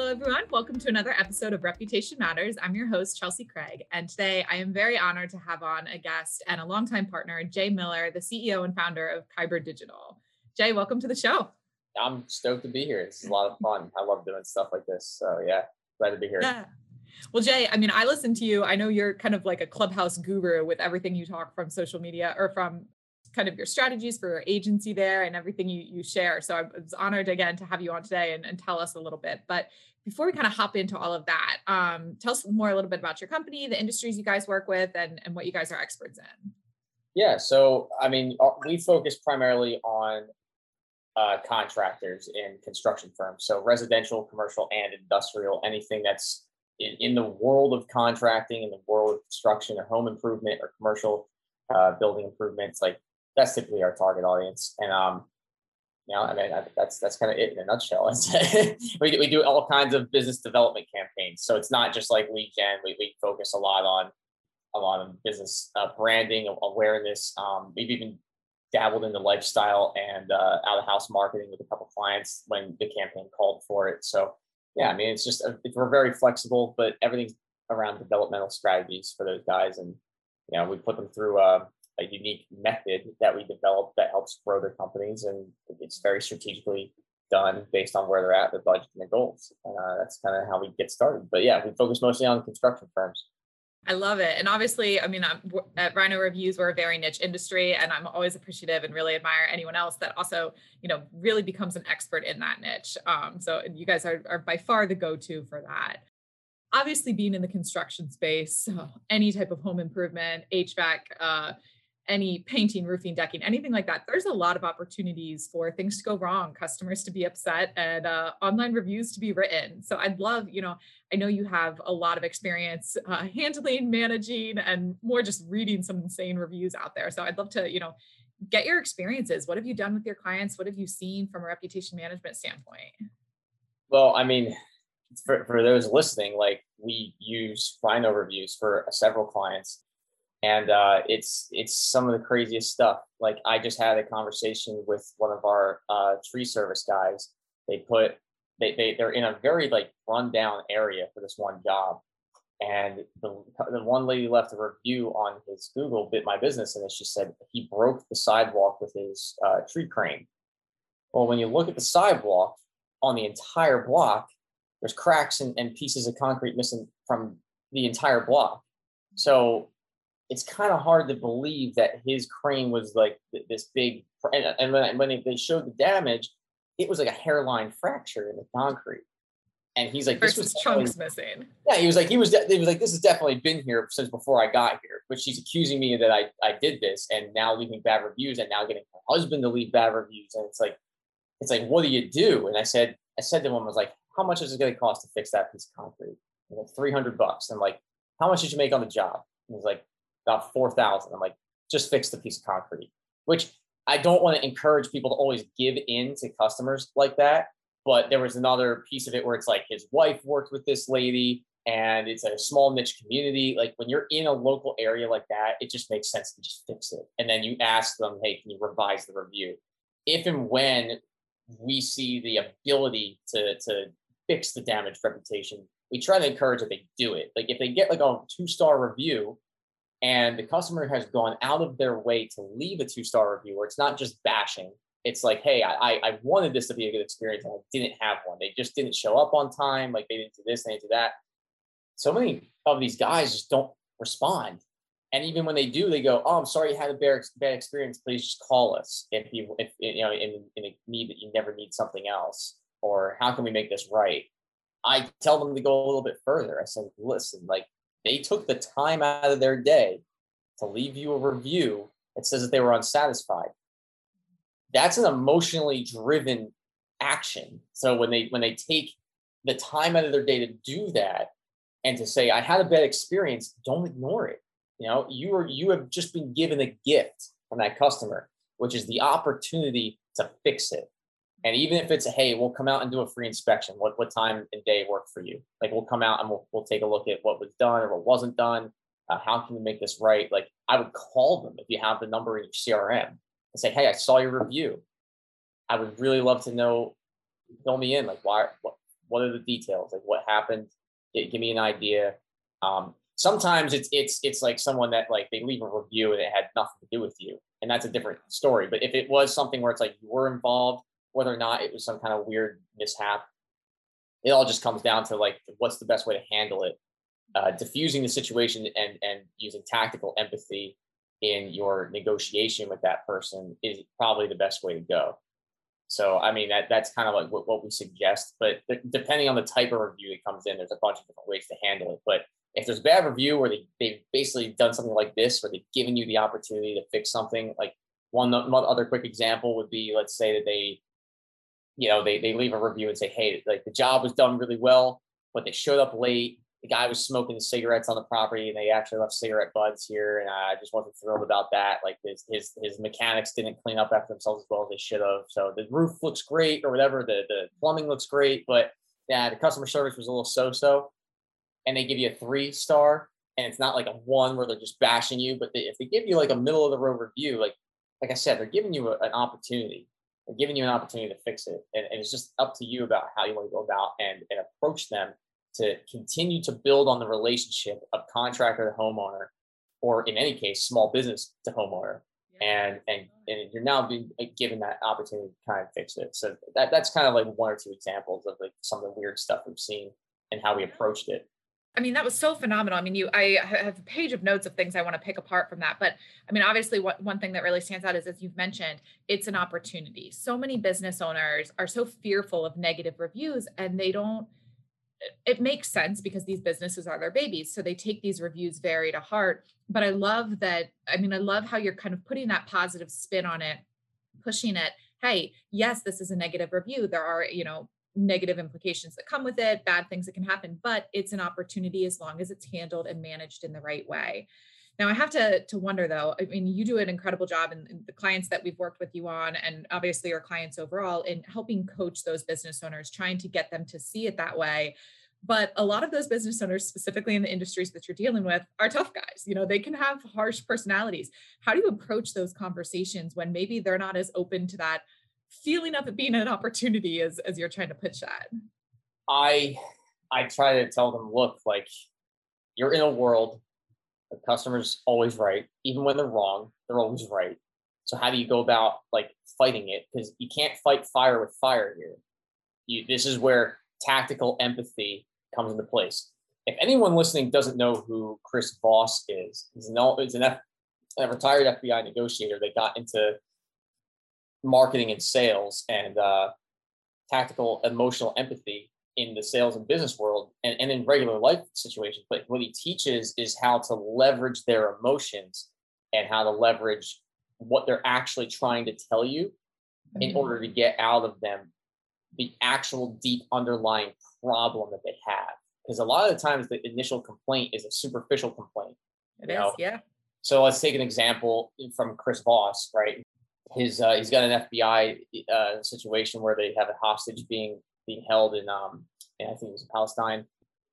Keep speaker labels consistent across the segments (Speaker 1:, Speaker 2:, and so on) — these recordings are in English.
Speaker 1: Hello, everyone. Welcome to another episode of Reputation Matters. I'm your host, Chelsea Craig. And today I am very honored to have on a guest and a longtime partner, Jay Miller, the CEO and founder of Kyber Digital. Jay, welcome to the show.
Speaker 2: I'm stoked to be here. This is a lot of fun. I love doing stuff like this. So, yeah, glad to be here.
Speaker 1: Yeah. Well, Jay, I mean, I listen to you. I know you're kind of like a clubhouse guru with everything you talk from social media or from kind of your strategies for your agency there and everything you, you share. So I was honored again to have you on today and, and tell us a little bit. But before we kind of hop into all of that, um, tell us more a little bit about your company, the industries you guys work with, and, and what you guys are experts in.
Speaker 2: Yeah. So, I mean, uh, we focus primarily on uh, contractors in construction firms. So, residential, commercial, and industrial, anything that's in, in the world of contracting, in the world of construction or home improvement or commercial uh, building improvements, like that's typically our target audience. And um, you know, I mean, that's that's kind of it in a nutshell. we we do all kinds of business development campaigns, so it's not just like gen. We we focus a lot on a lot of business uh, branding, awareness. Um, we've even dabbled in the lifestyle and uh, out of house marketing with a couple clients when the campaign called for it. So yeah, I mean, it's just a, we're very flexible, but everything's around developmental strategies for those guys, and you know, we put them through. Uh, a unique method that we developed that helps grow their companies, and it's very strategically done based on where they're at, their budget, and their goals. And uh, that's kind of how we get started. But yeah, we focus mostly on construction firms.
Speaker 1: I love it. And obviously, I mean, I'm, at Rhino Reviews, we're a very niche industry, and I'm always appreciative and really admire anyone else that also, you know, really becomes an expert in that niche. Um, so you guys are, are by far the go-to for that. Obviously, being in the construction space, any type of home improvement, HVAC, uh, any painting, roofing, decking, anything like that, there's a lot of opportunities for things to go wrong, customers to be upset, and uh, online reviews to be written. So I'd love, you know, I know you have a lot of experience uh, handling, managing, and more just reading some insane reviews out there. So I'd love to, you know, get your experiences. What have you done with your clients? What have you seen from a reputation management standpoint?
Speaker 2: Well, I mean, for, for those listening, like we use Rhino reviews for several clients and uh, it's it's some of the craziest stuff. Like I just had a conversation with one of our uh, tree service guys. They put they, they they're in a very like rundown area for this one job, and the the one lady left a review on his Google bit my business, and it she said he broke the sidewalk with his uh, tree crane. Well, when you look at the sidewalk on the entire block, there's cracks and, and pieces of concrete missing from the entire block. So it's kind of hard to believe that his crane was like this big. And, uh, and when, when they showed the damage, it was like a hairline fracture in the concrete. And he's like,
Speaker 1: this was chunks missing.
Speaker 2: Yeah, he was like, he was, de- he was like, this has definitely been here since before I got here. But she's accusing me that I, I did this and now leaving bad reviews and now getting her husband to leave bad reviews. And it's like, it's like, what do you do? And I said, I said to him, I was like, how much is it going to cost to fix that piece of concrete? Like 300 bucks. I'm like, how much did you make on the job? He was like, about 4,000. I'm like, just fix the piece of concrete, which I don't want to encourage people to always give in to customers like that. But there was another piece of it where it's like his wife worked with this lady and it's a small niche community. Like when you're in a local area like that, it just makes sense to just fix it. And then you ask them, hey, can you revise the review? If and when we see the ability to, to fix the damaged reputation, we try to encourage that they do it. Like if they get like a two star review and the customer has gone out of their way to leave a two star review where it's not just bashing. It's like hey I, I wanted this to be a good experience and i didn't have one. They just didn't show up on time. Like they didn't do this they didn't do that. So many of these guys just don't respond. And even when they do they go oh i'm sorry you had a bad, bad experience. Please just call us if you if you know in, in a need that you never need something else. Or how can we make this right? I tell them to go a little bit further. I said listen like they took the time out of their day to leave you a review that says that they were unsatisfied. That's an emotionally driven action. So when they when they take the time out of their day to do that and to say, I had a bad experience, don't ignore it. You know, you are you have just been given a gift from that customer, which is the opportunity to fix it. And even if it's hey, we'll come out and do a free inspection. What what time and day work for you? Like we'll come out and we'll we'll take a look at what was done or what wasn't done. Uh, how can we make this right? Like I would call them if you have the number in your CRM and say, hey, I saw your review. I would really love to know, fill me in, like why what, what are the details? Like what happened? Give, give me an idea. Um, sometimes it's it's it's like someone that like they leave a review and it had nothing to do with you, and that's a different story. But if it was something where it's like you were involved, whether or not it was some kind of weird mishap, it all just comes down to like what's the best way to handle it, uh, diffusing the situation and and using tactical empathy in your negotiation with that person is probably the best way to go. So, I mean, that that's kind of like what, what we suggest. But depending on the type of review that comes in, there's a bunch of different ways to handle it. But if there's a bad review where they, they've basically done something like this, where they've given you the opportunity to fix something, like one, one other quick example would be, let's say that they, you know, they, they leave a review and say, hey, like the job was done really well, but they showed up late. The guy was smoking cigarettes on the property and they actually left cigarette butts here and i just wasn't thrilled about that. Like his his, his mechanics didn't clean up after themselves as well as they should have. So the roof looks great or whatever. The, the plumbing looks great but yeah the customer service was a little so-so and they give you a three star and it's not like a one where they're just bashing you but they, if they give you like a middle of the road review like like i said they're giving you a, an opportunity they're giving you an opportunity to fix it and, and it's just up to you about how you want to go about and, and approach them to continue to build on the relationship of contractor to homeowner, or in any case, small business to homeowner. And, and and you're now being given that opportunity to kind of fix it. So that that's kind of like one or two examples of like some of the weird stuff we've seen and how we approached it.
Speaker 1: I mean, that was so phenomenal. I mean, you, I have a page of notes of things I want to pick apart from that. But I mean, obviously, what, one thing that really stands out is, as you've mentioned, it's an opportunity. So many business owners are so fearful of negative reviews and they don't it makes sense because these businesses are their babies. So they take these reviews very to heart. But I love that. I mean, I love how you're kind of putting that positive spin on it, pushing it. Hey, yes, this is a negative review. There are, you know, negative implications that come with it, bad things that can happen, but it's an opportunity as long as it's handled and managed in the right way. Now I have to to wonder though. I mean, you do an incredible job, and the clients that we've worked with you on, and obviously your clients overall, in helping coach those business owners, trying to get them to see it that way. But a lot of those business owners, specifically in the industries that you're dealing with, are tough guys. You know, they can have harsh personalities. How do you approach those conversations when maybe they're not as open to that feeling of it being an opportunity as as you're trying to pitch that?
Speaker 2: I I try to tell them, look, like you're in a world the customer's always right. Even when they're wrong, they're always right. So how do you go about like fighting it? Because you can't fight fire with fire here. You, this is where tactical empathy comes into place. If anyone listening doesn't know who Chris Voss is, he's an, he's an F, a retired FBI negotiator that got into marketing and sales and uh, tactical emotional empathy in the sales and business world and, and in regular life situations. But what he teaches is how to leverage their emotions and how to leverage what they're actually trying to tell you mm-hmm. in order to get out of them the actual deep underlying problem that they have. Because a lot of the times the initial complaint is a superficial complaint.
Speaker 1: It is, yeah.
Speaker 2: So let's take an example from Chris Voss, right? His uh, he's got an FBI uh, situation where they have a hostage being being held in um I think it was in Palestine.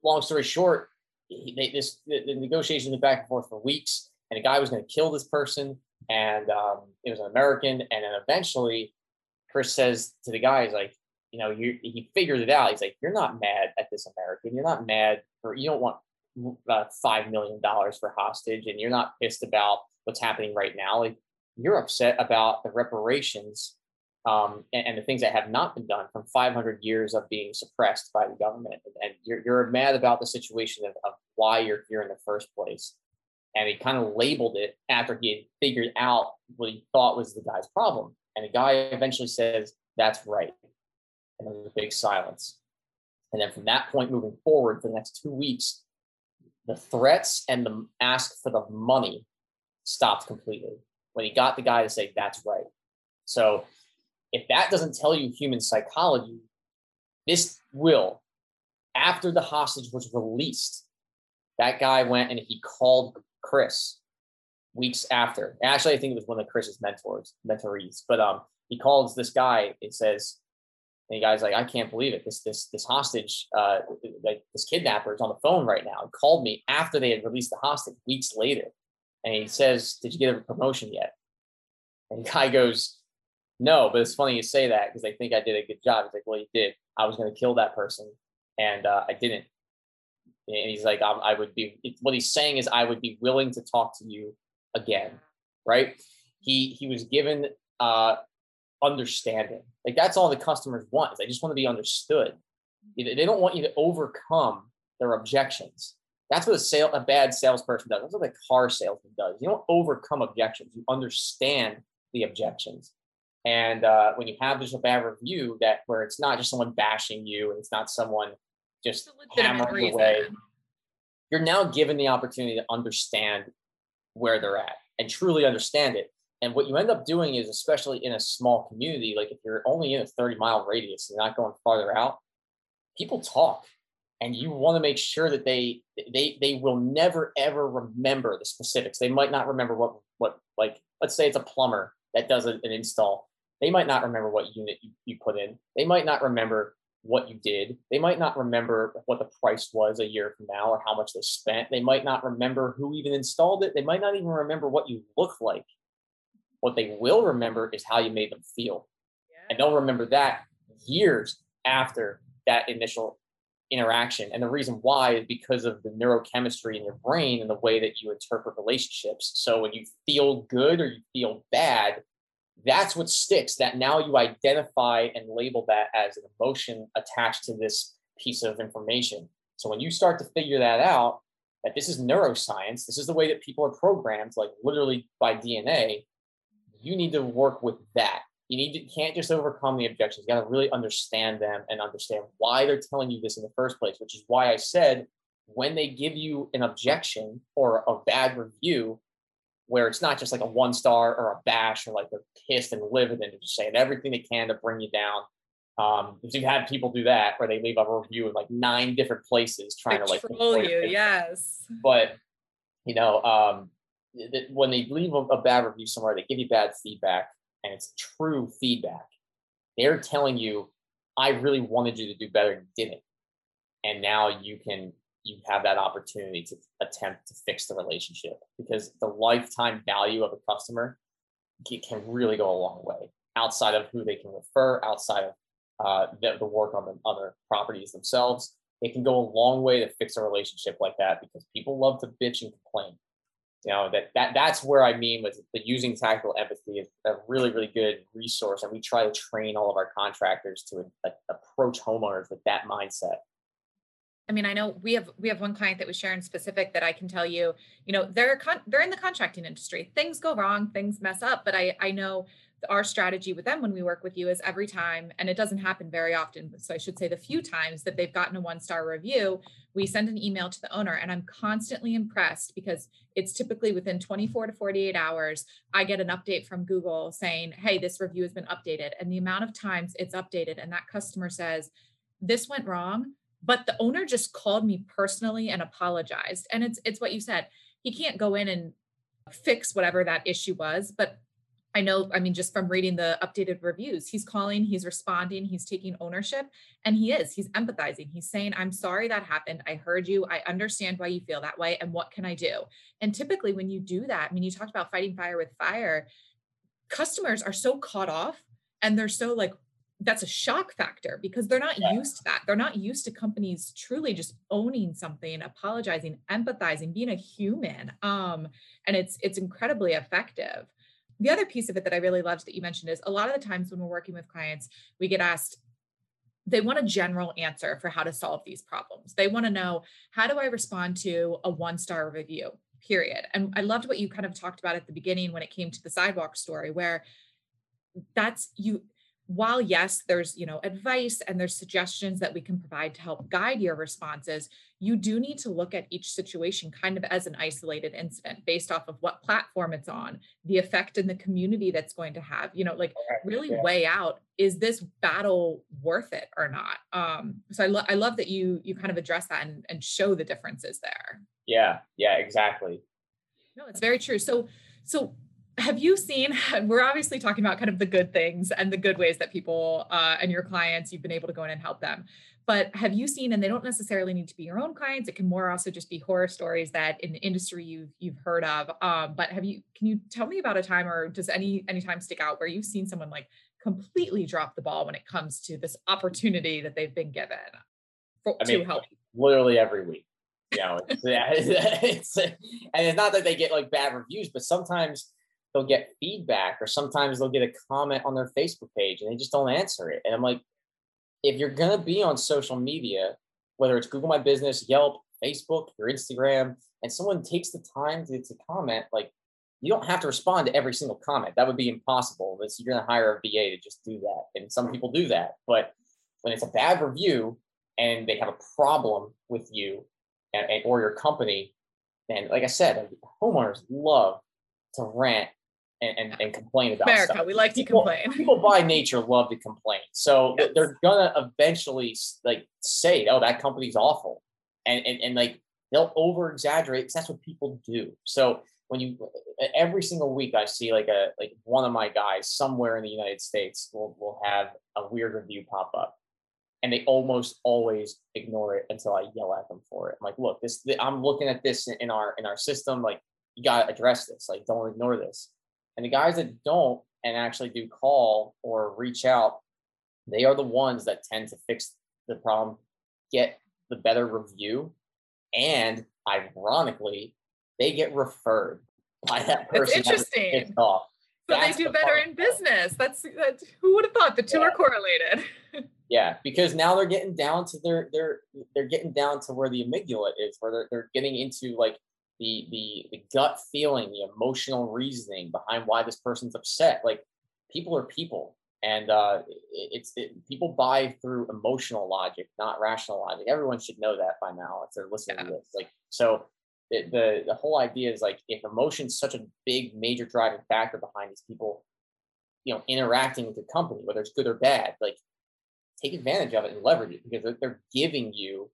Speaker 2: Long story short, he, they, this the, the negotiations went back and forth for weeks, and a guy was going to kill this person, and um, it was an American, and then eventually, Chris says to the guy, he's like, you know, you, he figured it out. He's like, you're not mad at this American. You're not mad for you don't want uh, five million dollars for hostage, and you're not pissed about what's happening right now. Like you're upset about the reparations um, and, and, the things that have not been done from 500 years of being suppressed by the government. And you're, you're mad about the situation of, of why you're here in the first place. And he kind of labeled it after he had figured out what he thought was the guy's problem. And the guy eventually says, That's right. And there was a big silence. And then from that point moving forward for the next two weeks, the threats and the ask for the money stopped completely when he got the guy to say, That's right. So if that doesn't tell you human psychology, this will. After the hostage was released, that guy went and he called Chris weeks after. Actually, I think it was one of Chris's mentors, mentorees. But um, he calls this guy. It says, and the guy's like, I can't believe it. This this this hostage, uh, like this kidnapper is on the phone right now. He called me after they had released the hostage weeks later, and he says, "Did you get a promotion yet?" And guy goes, no, but it's funny you say that because they think I did a good job. He's like, well, you did. I was going to kill that person and uh, I didn't. And he's like, I, I would be. What he's saying is, I would be willing to talk to you again, right? He he was given uh, understanding. Like that's all the customers want. They just want to be understood. They don't want you to overcome their objections. That's what a sale a bad salesperson does. That's what a car salesman does. You don't overcome objections. You understand the objections. And uh, when you have just a bad review that where it's not just someone bashing you and it's not someone just hammering away, you're now given the opportunity to understand where they're at and truly understand it. And what you end up doing is, especially in a small community, like if you're only in a 30 mile radius, you're not going farther out, people talk and you want to make sure that they they they will never ever remember the specifics. They might not remember what what like let's say it's a plumber that does an install. They might not remember what unit you, you put in. They might not remember what you did. They might not remember what the price was a year from now or how much they spent. They might not remember who even installed it. They might not even remember what you look like. What they will remember is how you made them feel. Yeah. and they'll remember that years after that initial interaction. And the reason why is because of the neurochemistry in your brain and the way that you interpret relationships. So when you feel good or you feel bad, that's what sticks. That now you identify and label that as an emotion attached to this piece of information. So when you start to figure that out, that this is neuroscience, this is the way that people are programmed, like literally by DNA, you need to work with that you need to can't just overcome the objections. You got to really understand them and understand why they're telling you this in the first place, which is why I said when they give you an objection or a bad review, where it's not just like a one star or a bash or like they're pissed and livid and just saying everything they can to bring you down. Um, because you've had people do that where they leave a review in like nine different places trying to like
Speaker 1: control you. Yes.
Speaker 2: But you know, um, when they leave a, a bad review somewhere, they give you bad feedback and it's true feedback. They're telling you, I really wanted you to do better and didn't. And now you can you have that opportunity to attempt to fix the relationship because the lifetime value of a customer can really go a long way outside of who they can refer, outside of uh, the, the work on the other properties themselves. It can go a long way to fix a relationship like that because people love to bitch and complain know that that that's where I mean with the using tactical empathy is a really really good resource, and we try to train all of our contractors to a, a, approach homeowners with that mindset.
Speaker 1: I mean, I know we have we have one client that was sharing specific that I can tell you, you know, they're con- they're in the contracting industry. Things go wrong, things mess up, but I I know our strategy with them when we work with you is every time, and it doesn't happen very often, so I should say the few times that they've gotten a one star review, we send an email to the owner. And I'm constantly impressed because it's typically within 24 to 48 hours, I get an update from Google saying, hey, this review has been updated. And the amount of times it's updated, and that customer says, this went wrong. But the owner just called me personally and apologized. And it's it's what you said. He can't go in and fix whatever that issue was, but I know, I mean, just from reading the updated reviews, he's calling, he's responding, he's taking ownership, and he is, he's empathizing. He's saying, I'm sorry that happened. I heard you. I understand why you feel that way. And what can I do? And typically, when you do that, I mean, you talked about fighting fire with fire, customers are so caught off and they're so like, that's a shock factor because they're not yeah. used to that. They're not used to companies truly just owning something, apologizing, empathizing, being a human. Um, and it's it's incredibly effective the other piece of it that I really loved that you mentioned is a lot of the times when we're working with clients, we get asked, they want a general answer for how to solve these problems. They want to know, how do I respond to a one star review, period? And I loved what you kind of talked about at the beginning when it came to the sidewalk story, where that's you while yes there's you know advice and there's suggestions that we can provide to help guide your responses you do need to look at each situation kind of as an isolated incident based off of what platform it's on the effect in the community that's going to have you know like really yeah. weigh out is this battle worth it or not? Um so i, lo- I love that you you kind of address that and, and show the differences there.
Speaker 2: Yeah yeah exactly.
Speaker 1: No it's very true. So so have you seen we're obviously talking about kind of the good things and the good ways that people uh, and your clients you've been able to go in and help them but have you seen and they don't necessarily need to be your own clients it can more also just be horror stories that in the industry you've you've heard of um, but have you can you tell me about a time or does any any time stick out where you've seen someone like completely drop the ball when it comes to this opportunity that they've been given for,
Speaker 2: I mean,
Speaker 1: to help.
Speaker 2: literally every week. You know, it's, it's, and it's not that they get like bad reviews, but sometimes they'll get feedback or sometimes they'll get a comment on their Facebook page and they just don't answer it. And I'm like, if you're gonna be on social media, whether it's Google My Business, Yelp, Facebook, your Instagram, and someone takes the time to, to comment, like you don't have to respond to every single comment. That would be impossible. Unless you're gonna hire a VA to just do that. And some people do that. But when it's a bad review and they have a problem with you and, and or your company, and like I said, homeowners love to rant and, and, and complain about
Speaker 1: America,
Speaker 2: stuff.
Speaker 1: we like to
Speaker 2: people,
Speaker 1: complain.
Speaker 2: people by nature love to complain. So
Speaker 1: Yes.
Speaker 2: they're gonna eventually like say, "Oh, that company's awful," and and, and like they'll over exaggerate because that's what people do. So when you every single week, I see like a like one of my guys somewhere in the United States will will have a weird review pop up, and they almost always ignore it until I yell at them for it. I'm like, "Look, this I'm looking at this in our in our system. Like, you got to address this. Like, don't ignore this." And the guys that don't and actually do call or reach out, they are the ones that tend to fix the problem, get the better review, and ironically, they get referred by that person. that was
Speaker 1: interesting.
Speaker 2: pissed off.
Speaker 1: So they do
Speaker 2: the
Speaker 1: better in business. That's, that's who would have thought the two
Speaker 2: Yeah.
Speaker 1: are correlated.
Speaker 2: Yeah, because now they're getting down to their they're they're getting down to where the amygdala is, where they're they're getting into like the the the gut feeling, the emotional reasoning behind why this person's upset. Like people are people, and uh, it, it's it, people buy through emotional logic, not rational logic. Everyone should know that by now if they're listening to this. Like so. The, the the whole idea is like if emotion's such a big major driving factor behind these people you know interacting with the company whether it's good or bad like take advantage of it and leverage it because they're, they're giving you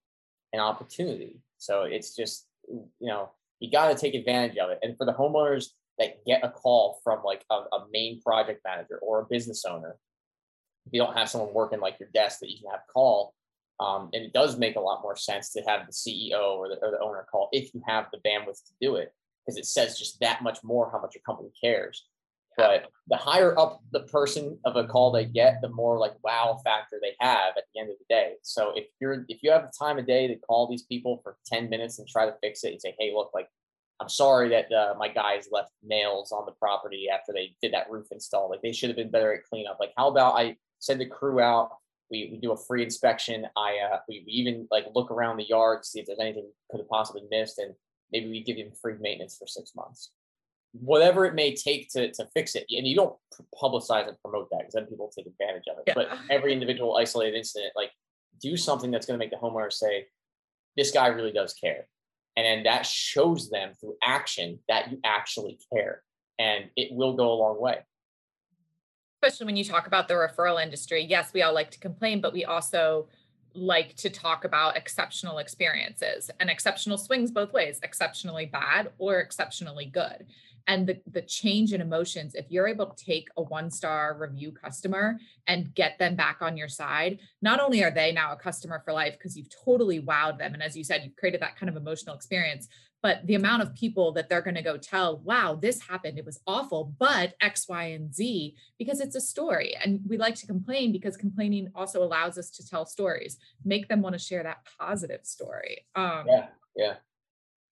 Speaker 2: an opportunity. So it's just, you know, you got to take advantage of it. And for the homeowners that get a call from like a, a main project manager or a business owner, if you don't have someone working like your desk that you can have call, um, and it does make a lot more sense to have the CEO or the, or the owner call if you have the bandwidth to do it, because it says just that much more how much your company cares. But the higher up the person of a call they get, the more like wow factor they have at the end of the day. So if you're if you have the time of day to call these people for 10 minutes and try to fix it and say, hey, look, like I'm sorry that uh, my guys left nails on the property after they did that roof install. Like they should have been better at cleanup. Like how about I send the crew out? We, we do a free inspection. I uh, we, we even like look around the yard, see if there's anything could have possibly missed, and maybe we give you free maintenance for six months whatever it may take to, to fix it. And you don't publicize and promote that because then people take advantage of it.
Speaker 1: Yeah.
Speaker 2: But every individual isolated incident, like do something that's going to make the homeowner say, this guy really does care. And then that shows them through action that you actually care. And it will go a long way.
Speaker 1: Especially when you talk about the referral industry. Yes, we all like to complain, but we also like to talk about exceptional experiences and exceptional swings both ways, exceptionally bad or exceptionally good. And the, the change in emotions, if you're able to take a one star review customer and get them back on your side, not only are they now a customer for life because you've totally wowed them. And as you said, you've created that kind of emotional experience, but the amount of people that they're going to go tell, wow, this happened, it was awful, but X, Y, and Z, because it's a story. And we like to complain because complaining also allows us to tell stories, make them want to share that positive story. Um,
Speaker 2: Yeah. Yeah.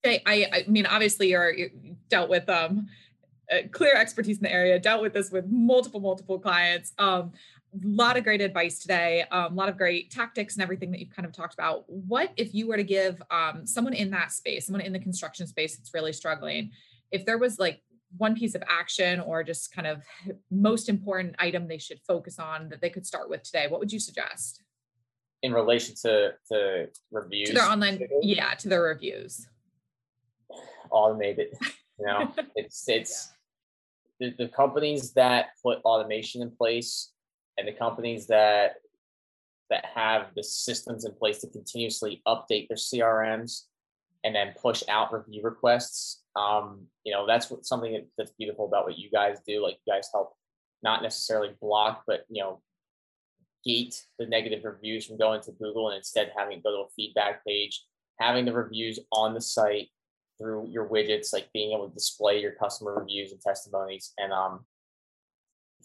Speaker 1: I, I I mean, obviously, you're you dealt with um, clear expertise in the area, dealt with this with multiple, multiple clients. Um, a lot of great advice today, um, a lot of great tactics and everything that you've kind of talked about. What if you were to give um, someone in that space, someone in the construction space that's really struggling, if there was like one piece of action or just kind of most important item they should focus on that they could start with today, what would you suggest
Speaker 2: In relation to, to reviews,
Speaker 1: to their online? Yeah, to their reviews.
Speaker 2: Automate it. You know, it's, it's, the, the companies that put automation in place and the companies that that have the systems in place to continuously update their CRMs and then push out review requests. Um, you know, that's what something that, that's beautiful about what you guys do. Like you guys help not necessarily block, but you know, gate the negative reviews from going to Google and instead having it go to a feedback page, having the reviews on the site through your widgets, like being able to display your customer reviews and testimonies. And um,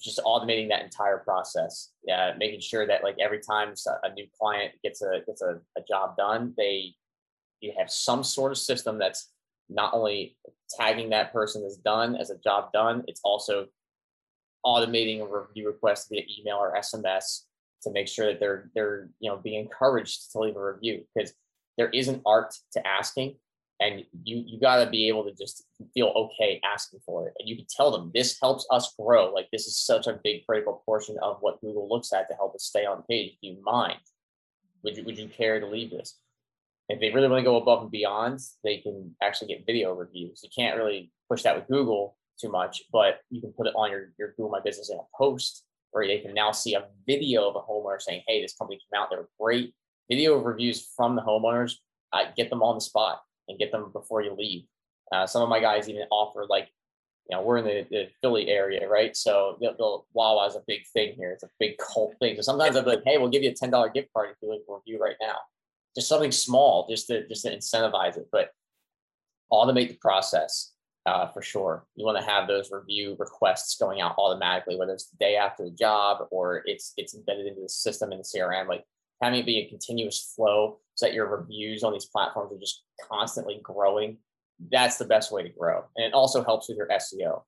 Speaker 2: just automating that entire process. Yeah, making sure that like every time a new client gets a gets a, a job done, they you have some sort of system that's not only tagging that person as done as a job done, it's also automating a review request via email or SMS to make sure that they're they're you know being encouraged to leave a review because there is an art to asking and you you got to be able to just feel okay asking for it. And you can tell them this helps us grow. Like this is such a big critical portion of what google looks at to help us stay on page. Do you mind? Would you would you care to leave this? If they really want to go above and beyond they can actually get video reviews. You can't really push that with google too much but you can put it on your, your google my business in a post where they can now see a video of a homeowner saying hey this company came out. They're great. Video reviews from the homeowners uh, get them on the spot and get them before you leave. Uh, some of my guys even offer like, you know, we're in the, the Philly area, right? So they'll, they'll, Wawa is a big thing here. It's a big cult thing. So sometimes I'll be like, hey, we'll give you a ten dollar gift card if you leave a review right now. Just something small, just to just to incentivize it, but automate the process uh, for sure. You want to have those review requests going out automatically, whether it's the day after the job or it's it's embedded into the system in the CRM. Like having it be a continuous flow so that your reviews on these platforms are just constantly growing. That's the best way to grow. And it also helps with your SEO.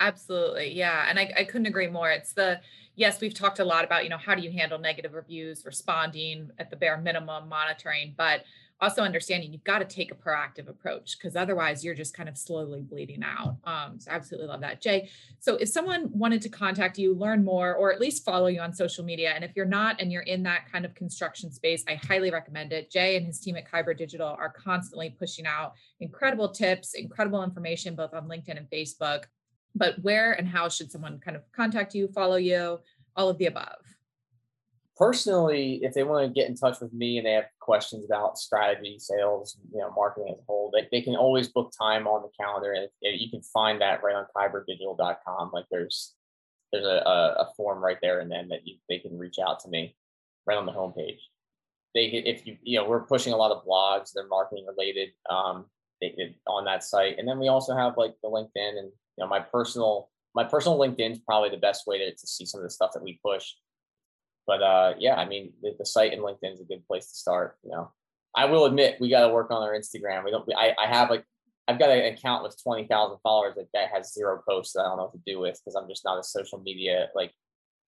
Speaker 1: Absolutely. Yeah. And I, I couldn't agree more. It's the, yes, we've talked a lot about, you know, how do you handle negative reviews, responding at the bare minimum, monitoring, but also understanding you've got to take a proactive approach because otherwise you're just kind of slowly bleeding out. Um, so absolutely love that. Jay, so if someone wanted to contact you, learn more, or at least follow you on social media, and if you're not and you're in that kind of construction space, I highly recommend it. Jay and his team at Kyber Digital are constantly pushing out incredible tips, incredible information, both on LinkedIn and Facebook. But where and how should someone kind of contact you, follow you, all of the above?
Speaker 2: Personally, if they want to get in touch with me and they have questions about strategy, sales, you know, marketing as a whole, they, they can always book time on the calendar. And you can find that right on kyberdigital.com. Like there's there's a, a, form right there and then that you, they can reach out to me right on the homepage. They if you you know we're pushing a lot of blogs, they're marketing related um, they, on that site, and then we also have like the LinkedIn and you know my personal my personal LinkedIn is probably the best way to, to see some of the stuff that we push but uh, yeah, I mean, the, the, site and LinkedIn is a good place to start. You know, I will admit we got to work on our Instagram. We don't. I, I have like I've got an account with twenty thousand followers that, that has zero posts that I don't know what to do with because I'm just not a social media like.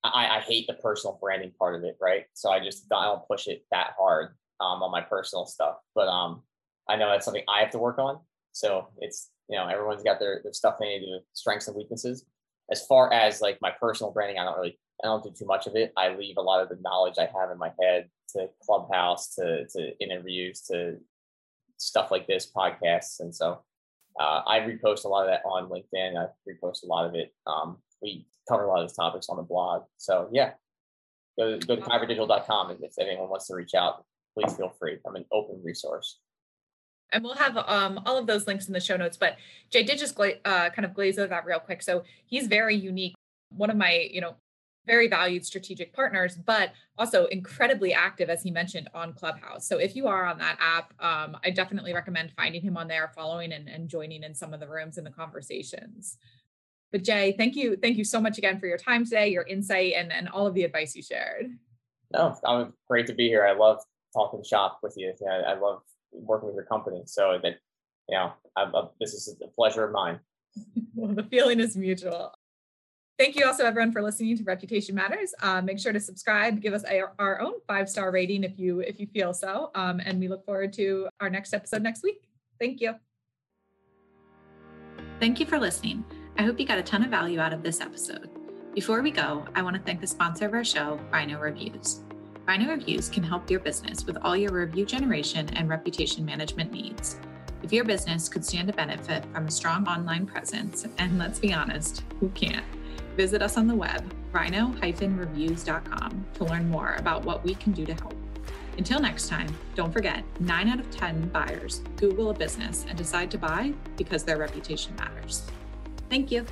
Speaker 2: I, I hate the personal branding part of it, right? So I just I don't push it that hard um, on my personal stuff. But um, I know that's something I have to work on. So it's you know everyone's got their, their stuff they need to strengths and weaknesses. As far as like my personal branding, I don't really I don't do too much of it. I leave a lot of the knowledge I have in my head to Clubhouse, to to interviews, to stuff like this, podcasts, and so uh, I repost a lot of that on LinkedIn. I repost a lot of it. Um, we cover a lot of these topics on the blog. So yeah, go go to kyberdigital.com if anyone wants to reach out. Please feel free. I'm an open resource
Speaker 1: and we'll have um, all of those links in the show notes. But Jay did just gla- uh, kind of glaze over that real quick. So he's very unique. One of my, you know, very valued strategic partners, but also incredibly active, as he mentioned, on Clubhouse. So if you are on that app, um, I definitely recommend finding him on there, following and, and joining in some of the rooms and the conversations. But Jay, thank you, thank you so much again for your time today, your insight, and, and all of the advice you shared.
Speaker 2: No, I'm great to be here. I love talking shop with you. I, I love working with your company. So that, you know, I, I, this is a pleasure of mine.
Speaker 1: well, the feeling is mutual. Thank you also everyone for listening to Reputation Matters. Uh, make sure to subscribe, give us a, our own five star rating if you if you feel so, um, and we look forward to our next episode next week. Thank you. Thank you for listening. I hope you got a ton of value out of this episode. Before we go, I want to thank the sponsor of our show, Rhino Reviews. Rhino Reviews can help your business with all your review generation and reputation management needs. If your business could stand to benefit from a strong online presence, and let's be honest, who can't? Visit us on the web, rhino-reviews.com, to learn more about what we can do to help. Until next time, don't forget 9 out of 10 buyers Google a business and decide to buy because their reputation matters. Thank you.